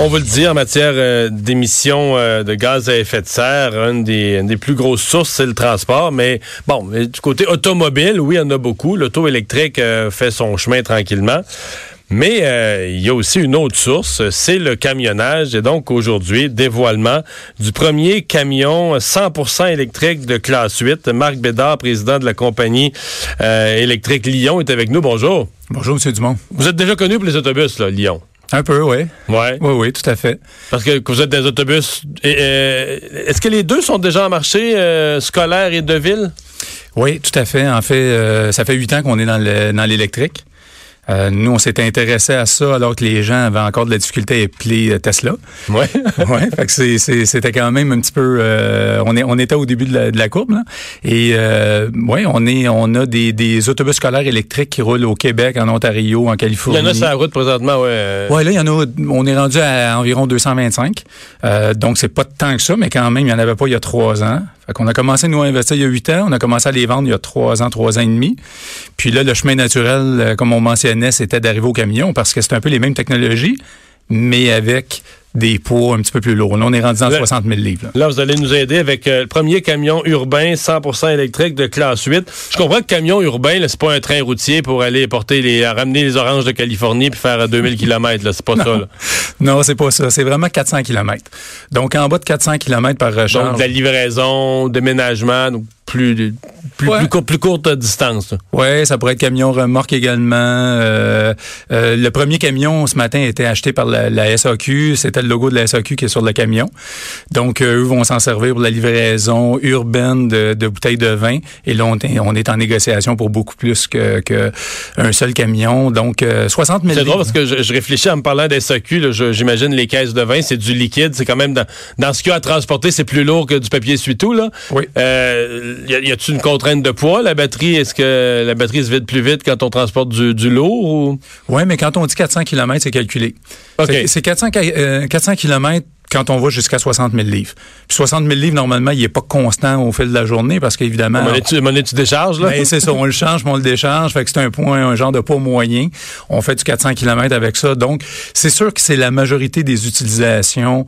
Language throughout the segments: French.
On veut le dire, en matière euh, d'émissions euh, de gaz à effet de serre, une des, une des plus grosses sources, c'est le transport. Mais bon, mais du côté automobile, oui, il y en a beaucoup. L'auto électrique euh, fait son chemin tranquillement. Mais euh, il y a aussi une autre source, c'est le camionnage. Et donc aujourd'hui, dévoilement du premier camion 100% électrique de classe 8. Marc Bédard, président de la compagnie euh, électrique Lyon, est avec nous. Bonjour. Bonjour, M. Dumont. Vous êtes déjà connu pour les autobus, là, Lyon. Un peu, oui. Ouais. Oui, oui, tout à fait. Parce que, que vous êtes des autobus. euh, Est-ce que les deux sont déjà en marché, euh, scolaire et de ville? Oui, tout à fait. En fait, euh, ça fait huit ans qu'on est dans l'électrique. Euh, nous, on s'était intéressé à ça alors que les gens avaient encore de la difficulté à appeler euh, Tesla. Ouais. ouais, fait que c'est- c'est- c'était quand même un petit peu. euh, on, est, on était au début de la, de la courbe, là. Et euh, ouais, on est, on a des, des autobus scolaires électriques qui roulent au Québec, en Ontario, en Il Californie. y en a sur la route présentement, ouais. Ouais, là, il y en a, on est rendu à environ 225. Euh, donc, c'est pas tant que ça, mais quand même, il n'y en avait pas il y a trois ans. Fait qu'on a commencé, nous, à investir il y a huit ans. On a commencé à les vendre il y a trois ans, trois ans et demi. Puis là, le chemin naturel, euh, comme on mentionnait, c'était d'arriver au camion parce que c'est un peu les mêmes technologies, mais avec des poids un petit peu plus lourds. Là, on est rendu dans Le- 60 000 livres. là. Là, vous allez nous aider avec euh, le premier camion urbain 100% électrique de classe 8. Je comprends que camion urbain, c'est pas un train routier pour aller porter les, ramener les oranges de Californie puis faire euh, 2000 km. Là, c'est pas ça. Là. Non, c'est pas ça. C'est vraiment 400 km. Donc, en bas de 400 km par recharge. Donc, de la livraison, déménagement, donc plus, plus, Ouais. plus, cour- plus courte distance. Ouais, ça pourrait être camion remorque également. Euh, euh, le premier camion ce matin a été acheté par la, la SAQ. C'était le logo de la SAQ qui est sur le camion. Donc, euh, eux vont s'en servir pour la livraison urbaine de, de bouteilles de vin. Et là, on est, on est en négociation pour beaucoup plus que, que un seul camion. Donc, euh, 60 000 C'est drôle parce que je, je réfléchis en me parlant des SAQ, là, je- j'imagine les caisses de vin, c'est du liquide, c'est quand même dans, dans ce qu'il y a à transporter, c'est plus lourd que du papier essuie-tout. Là. Oui. Y a-t-il une contrainte de poids, la batterie? Est-ce que la batterie se vide plus vite quand on transporte du, du lourd? Ou... Oui, mais quand on dit 400 km, c'est calculé. C'est- C'est 400, ca- euh, 400 km quand on va jusqu'à 60 000 livres. Puis 60 000 livres, normalement, il n'est pas constant au fil de la journée parce qu'évidemment... Monnaie tu, monnaie tu décharges, là? Ben, c'est ça, on le change, puis on le décharge. Fait que c'est un point, un genre de poids moyen. On fait du 400 km avec ça. Donc, c'est sûr que c'est la majorité des utilisations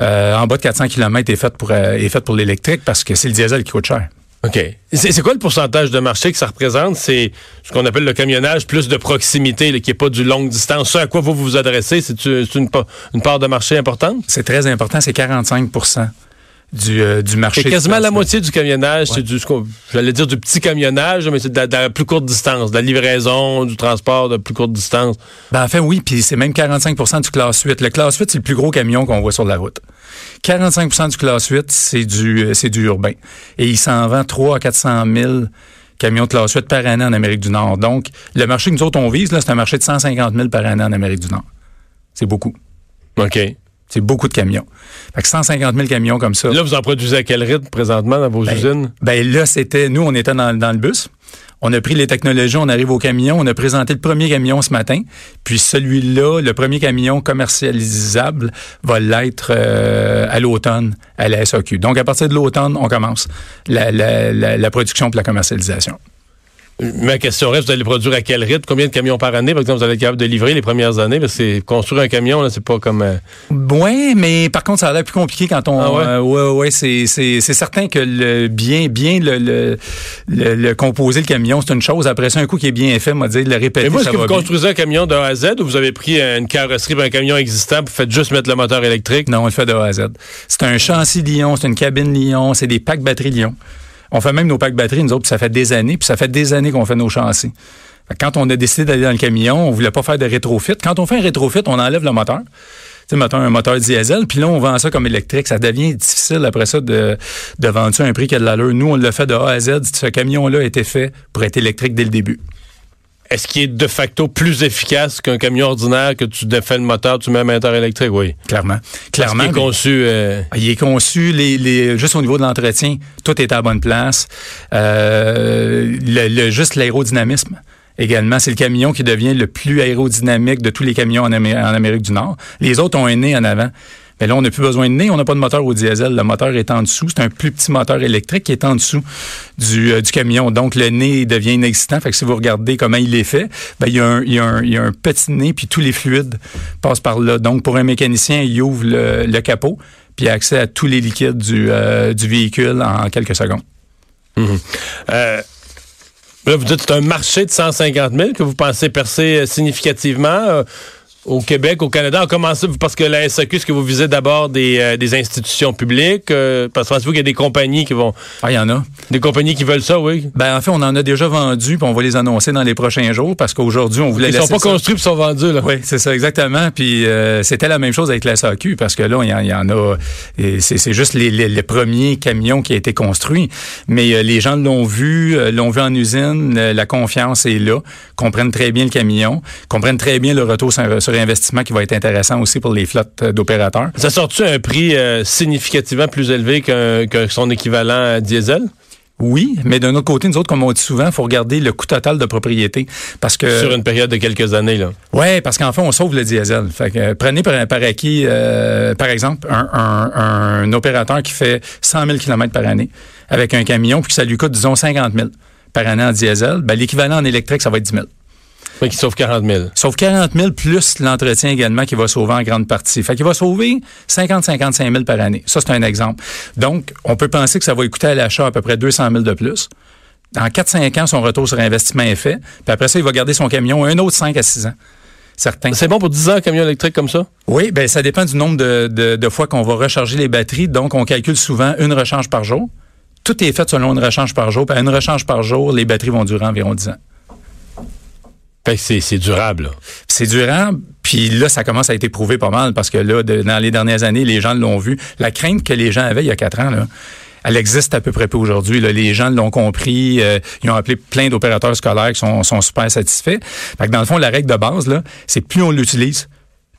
euh, en bas de 400 km est faite pour, euh, est faite pour l'électrique parce que c'est le diesel qui coûte cher. OK. C'est quoi le pourcentage de marché que ça représente? C'est ce qu'on appelle le camionnage plus de proximité, là, qui n'est pas du longue distance. Ce à quoi vous vous adressez, c'est une, une part de marché importante? C'est très important, c'est 45 du, euh, du marché. C'est quasiment la moitié du camionnage. C'est du, j'allais dire du petit camionnage, mais c'est de, la- de la plus courte distance, de la livraison, du transport de plus courte distance. Ben, en fait, oui, puis c'est même 45% du classe 8. Le classe 8, c'est le plus gros camion qu'on voit sur la route. 45% du classe 8, c'est du, euh, c'est du urbain. Et il s'en vend 3 à 400 000 camions de classe 8 par année en Amérique du Nord. Donc, le marché que nous autres, on vise, là, c'est un marché de 150 000 par année en Amérique du Nord. C'est beaucoup. OK. C'est beaucoup de camions. Fait que 150 000 camions comme ça. Là, vous en produisez à quel rythme présentement dans vos Ben, usines? Ben là, c'était, nous, on était dans, dans le bus. On a pris les technologies, on arrive au camion, on a présenté le premier camion ce matin. Puis celui-là, le premier camion commercialisable, va l'être euh, à l'automne à la SAQ. Donc à partir de l'automne, on commence la, la, la, la production pour la commercialisation. Ma question reste, vous allez produire à quel rythme? Combien de camions par année? Par exemple, vous allez être capable de livrer les premières années? Parce que c'est- construire un camion, là, c'est pas comme... euh, Oui, mais par contre, ça a l'air plus compliqué quand on. Ah ouais? euh, ouais, ouais, c'est, c'est, c'est certain que le bien, bien le, le, le, le composer le camion, c'est une chose. Après ça, un coup qui est bien fait, moi dire le répéter. Mais vous, est-ce que vous bien. construisez un camion de A à Z ou vous avez pris euh, une carrosserie pour un camion existant vous faites juste mettre le moteur électrique? Non, on le fait de A à Z. C'est un châssis Lyon, c'est une cabine Lyon, c'est des packs batteries Lyon. On fait même nos packs batteries, nous autres, puis ça fait des années, puis ça fait des années qu'on fait nos châssis. Quand on a décidé d'aller dans le camion, on voulait pas faire de rétrofit. Quand on fait un rétrofit, on enlève le moteur. Tu sais, un moteur diesel, puis là, on vend ça comme électrique. Ça devient difficile après ça de, vendre ça à un prix qui a de l'allure. Nous, on l'a fait de A à Z. Ce camion-là été fait pour être électrique dès le début. Est-ce qu'il est de facto plus efficace qu'un camion ordinaire que tu défais le moteur, tu mets un moteur électrique? Oui. Clairement. Clairement. il est conçu. Euh... Il est conçu, les, les, juste au niveau de l'entretien, tout est à la bonne place. Euh, le, le, juste l'aérodynamisme également. C'est le camion qui devient le plus aérodynamique de tous les camions en, Amé en Amérique du Nord. Les autres ont un nez en avant. Mais là, on n'a plus besoin de nez, on n'a pas de moteur au diesel. Le moteur est en dessous. C'est un plus petit moteur électrique qui est en dessous du, euh, camion. Donc, le nez devient inexistant. Fait que si vous regardez comment il est fait, ben, il, y a un, petit nez, puis tous les fluides passent par là. Donc, pour un mécanicien, il ouvre le, capot, puis il a accès à tous les liquides du, euh, véhicule en quelques secondes. Mmh. Euh Là, vous dites c'est un marché de 150 000 que vous pensez percer significativement au Québec, au Canada, on commence parce que la SAQ, est-ce que vous visez d'abord des, euh, des, institutions publiques? Euh, parce que pensez-vous qu'il y a des compagnies qui vont... Ah, il y en a. Des compagnies qui veulent ça, oui? Ben, en fait, on en a déjà vendu, puis on va les annoncer dans les prochains jours, parce qu'aujourd'hui, on voulait... Ils sont pas construits, puis sont vendus, là. Oui, c'est ça, exactement. Puis euh, c'était la même chose avec la SAQ, parce que là, il y, y, en a... C'est juste les, les, les, premiers camions qui ont été construits. Mais les gens l'ont vu, l'ont vu en usine, la confiance est là, comprennent très bien le camion, comprennent très bien le retour sur, sur investissement qui va être intéressant aussi pour les flottes d'opérateurs. Ça sort-tu un prix euh, significativement plus élevé qu'un qu son équivalent diesel? Oui, mais d'un autre côté, nous autres, comme on dit souvent, il faut regarder le coût total de propriété. Parce que Sur une période de quelques années, là. Oui, parce qu'en fait, on sauve le diesel. Fait que, euh, prenez par, par acquis, euh, par exemple, un, un, un, opérateur qui fait 100 000 km par année avec un camion, puis que ça lui coûte, disons, 50 000 par année en diesel. Ben, l'équivalent en électrique, ça va être 10 000. Oui, qui sauve 40 000. Sauve 40 000 plus l'entretien également qui va sauver en grande partie. Fait qu'il va sauver 50-55 000 par année. Ça, c'est un exemple. Donc, on peut penser que ça va coûter à l'achat à peu près 200 000 de plus. En 4-5 ans, son retour sur investissement est fait. Puis après ça, il va garder son camion un autre 5 à 6 ans. Certains. C'est bon pour 10 ans, un camion électrique comme ça? Oui, ben ça dépend du nombre de, de, de fois qu'on va recharger les batteries. Donc, on calcule souvent une recharge par jour. Tout est fait selon une recharge par jour. Puis à une recharge par jour, les batteries vont durer environ 10 ans. Fait que c'est durable. C'est durable. Puis là, ça commence à être prouvé pas mal parce que là, dans les dernières années, les gens l'ont vu. La crainte que les gens avaient il y a quatre ans, là, elle existe à peu près peu aujourd'hui. Les gens l'ont compris. Euh, ils ont appelé plein d'opérateurs scolaires qui sont, super satisfaits. Fait que dans le fond, la règle de base, c'est plus on l'utilise,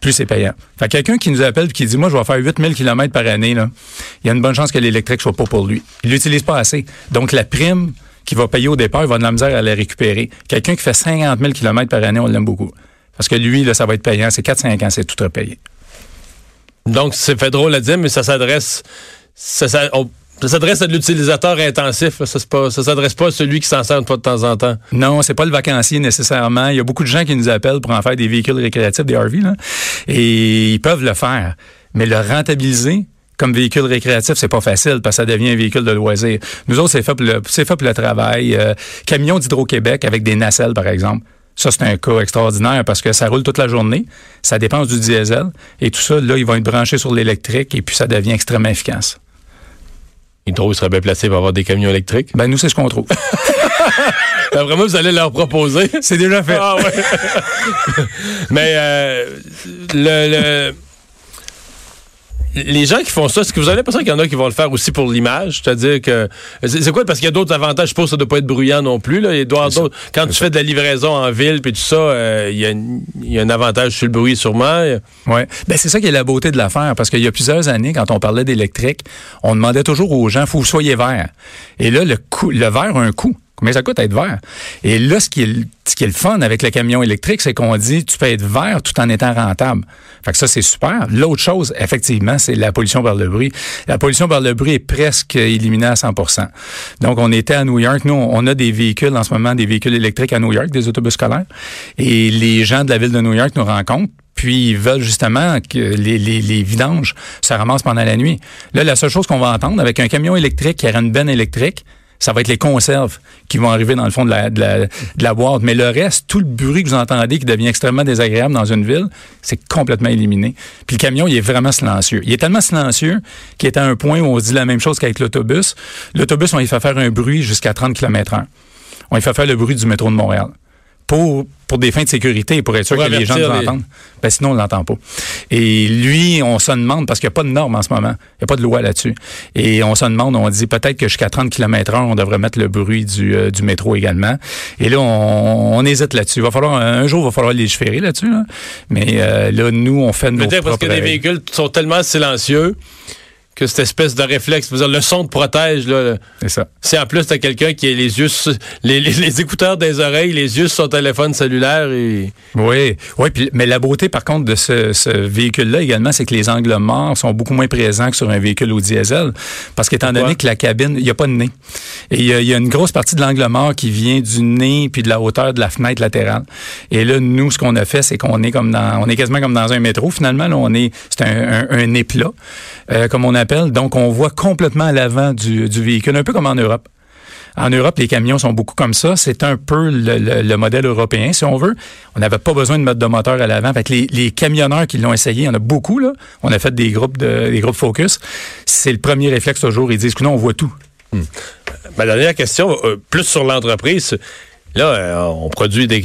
plus c'est payant. Fait que quelqu'un qui nous appelle et qui dit, moi, je vais faire 8000 km par année, il y a une bonne chance que l'électrique soit pas pour lui. Il l'utilise pas assez. Donc, la prime qui va payer au départ, il va de la misère à la récupérer. Quelqu'un qui fait 50 000 km par année, on l'aime beaucoup. Parce que lui, là, ça va être payant. C'est 4-5 ans, c'est tout repayé. Donc, c'est fait drôle à dire, mais ça s'adresse... Ça, ça, on, ça s'adresse à l'utilisateur intensif. Ça ne s'adresse pas à celui qui s'en sert une fois de temps en temps. Non, c'est pas le vacancier nécessairement. Il y a beaucoup de gens qui nous appellent pour en faire des véhicules récréatifs, des RV, là, et ils peuvent le faire. Mais le rentabiliser, comme véhicule récréatif, c'est pas facile parce que ça devient un véhicule de loisir. Nous autres, c'est fait pour le, c'est fait pour le travail. Euh, camion d'Hydro-Québec avec des nacelles, par exemple. Ça, c'est un cas extraordinaire parce que ça roule toute la journée, ça dépense du diesel et tout ça, là, ils vont être branchés sur l'électrique et puis ça devient extrêmement efficace. Hydro serait bien placé pour avoir des camions électriques? Ben, nous, c'est ce qu'on trouve. ben, vraiment, vous allez leur proposer? C'est déjà fait. Ah, ouais. Mais euh, le... le les gens qui font ça, est-ce que vous avez l'impression qu'il y en a qui vont le faire aussi pour l'image? C'est-à-dire que. C'est quoi? Parce qu'il y a d'autres avantages. Je suppose que ça ne doit pas être bruyant non plus. Là. Il doit d'autres. Quand tu fais de la livraison en ville puis tout ça, euh, il, y a il, y a un avantage sur le bruit sûrement. Oui. Ben, c'est ça qui est la beauté de l'affaire. Parce qu'il y a plusieurs années, quand on parlait d'électrique, on demandait toujours aux gens, faut que vous soyez vert. Et là, le, coût, le verre a un coût. Combien ça coûte être vert? Et là, ce qui est, fun avec le camion électrique, c'est qu'on dit tu peux être vert tout en étant rentable. Fait que ça, c'est super. L'autre chose, effectivement, c'est la pollution par le bruit. La pollution par le bruit est presque éliminée à 100% Donc, on était à New York. Nous, on a des véhicules en ce moment, des véhicules électriques à New York, des autobus scolaires. Et les gens de la ville de New York nous rencontrent puis ils veulent justement que les, vidanges se ramassent pendant la nuit. Là, la seule chose qu'on va entendre avec un camion électrique qui aura une benne électrique, ça va être les conserves qui vont arriver dans le fond de la, de boîte. Mais le reste, tout le bruit que vous entendez qui devient extrêmement désagréable dans une ville, c'est complètement éliminé. Puis le camion, il est vraiment silencieux. Il est tellement silencieux qu'il est à un point où on se dit la même chose qu'avec l'autobus. L'autobus, on y fait faire un bruit jusqu'à 30 km heure. On y fait faire le bruit du métro de Montréal pour pour des fins de sécurité, pour être sûr Pour que les gens nous les- entendent. Ben, sinon, on l'entend pas. Et lui, on se demande, parce qu'il n'y a pas de normes en ce moment, il n'y a pas de loi là-dessus. Et on se demande, on dit peut-être que jusqu'à 30 km heure, on devrait mettre le bruit du, euh, du métro également. Et là, on, on hésite là-dessus. Il va falloir, un jour, il va falloir légiférer là-dessus. là. Mais euh, là, nous, on fait nos Peut-être parce que propres les véhicules sont tellement silencieux que cette espèce de réflexe, dire, le son te protège. Là, C'est ça. Si en plus t'as quelqu'un qui a les yeux, les, les- les écouteurs des oreilles, les yeux sur son téléphone cellulaire et Oui, oui. mais la beauté, par contre, de ce, ce véhicule-là également, c'est que les angles morts sont beaucoup moins présents que sur un véhicule au diesel, parce qu'étant donné que la cabine, il n'y a pas de nez. Et il y, a- il y a une grosse partie de l'angle mort qui vient du nez puis de la hauteur de la fenêtre latérale. Et là, nous, ce qu'on a fait, c'est qu'on est comme dans, on est quasiment comme dans un métro. Finalement, là, on est, c'est un, un, un nez plat, euh, comme on appelle. Donc, on voit complètement à l'avant du, véhicule, un peu comme en Europe. En Europe, les camions sont beaucoup comme ça. C'est un peu le, le- le modèle européen, si on veut. On n'avait pas besoin de mettre de moteur à l'avant. Fait que les, camionneurs qui l'ont essayé, il y en a beaucoup, là. On a fait des groupes de, des groupes focus. C'est le premier réflexe toujours. Ils disent que non, on voit tout. Ma dernière question, euh, plus sur l'entreprise. Là, euh, on produit des.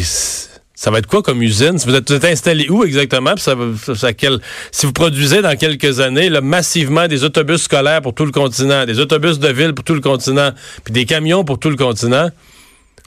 Ça va être quoi comme usine? Vous êtes, vous êtes installé où exactement? Si vous produisez dans quelques années là, massivement des autobus scolaires pour tout le continent, des autobus de ville pour tout le continent, puis des camions pour tout le continent,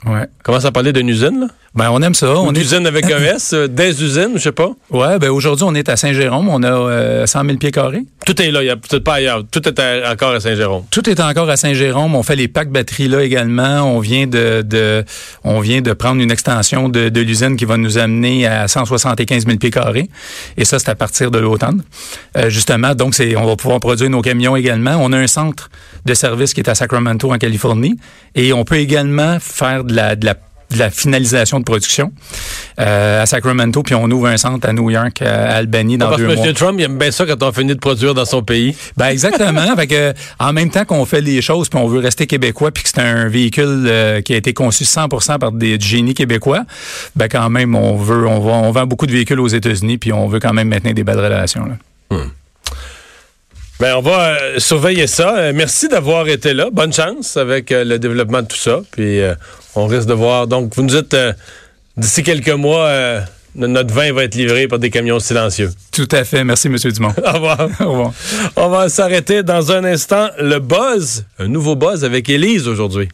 Ouais. commence à parler d'une usine? Là? Ben, on aime ça. On est, d'usine avec un S, euh, des usines, je sais pas. ouais, ben, aujourd'hui, on est à Saint-Jérôme. On a euh, 100 000 pieds carrés. Tout est là, il n'y a peut-être pas ailleurs. Tout est à- encore à Saint-Jérôme. Tout est encore à Saint-Jérôme. On fait les packs batteries là également. On vient de, de on vient de prendre une extension de, de l'usine qui va nous amener à 175 000 pieds carrés. Et ça, c'est à partir de l'automne. Euh, justement, donc c'est, on va pouvoir produire nos camions également. On a un centre de service qui est à Sacramento en Californie, et on peut également faire de la, de la de la finalisation de production euh, à Sacramento, puis on ouvre un centre à New York, à Albany dans Parce deux que mois. M. Trump, il aime bien ça quand on finit de produire dans son pays. Ben exactement. fait que, en même temps qu'on fait les choses, puis on veut rester québécois, puis que c'est un véhicule euh, qui a été conçu 100% par des du génie québécois, ben quand même on veut, on, va, on vend beaucoup de véhicules aux États-Unis, puis on veut quand même maintenir des belles relations. Là. Ben, on va euh, surveiller ça. Euh, merci d'avoir été là. Bonne chance avec euh, le développement de tout ça. Puis euh, on risque de voir. Donc, vous nous dites euh, d'ici quelques mois, euh, notre vin va être livré par des camions silencieux. Tout à fait. Merci, Monsieur Dumont. Au revoir. Au revoir. On va s'arrêter dans un instant. Le buzz, un nouveau buzz avec Élise aujourd'hui.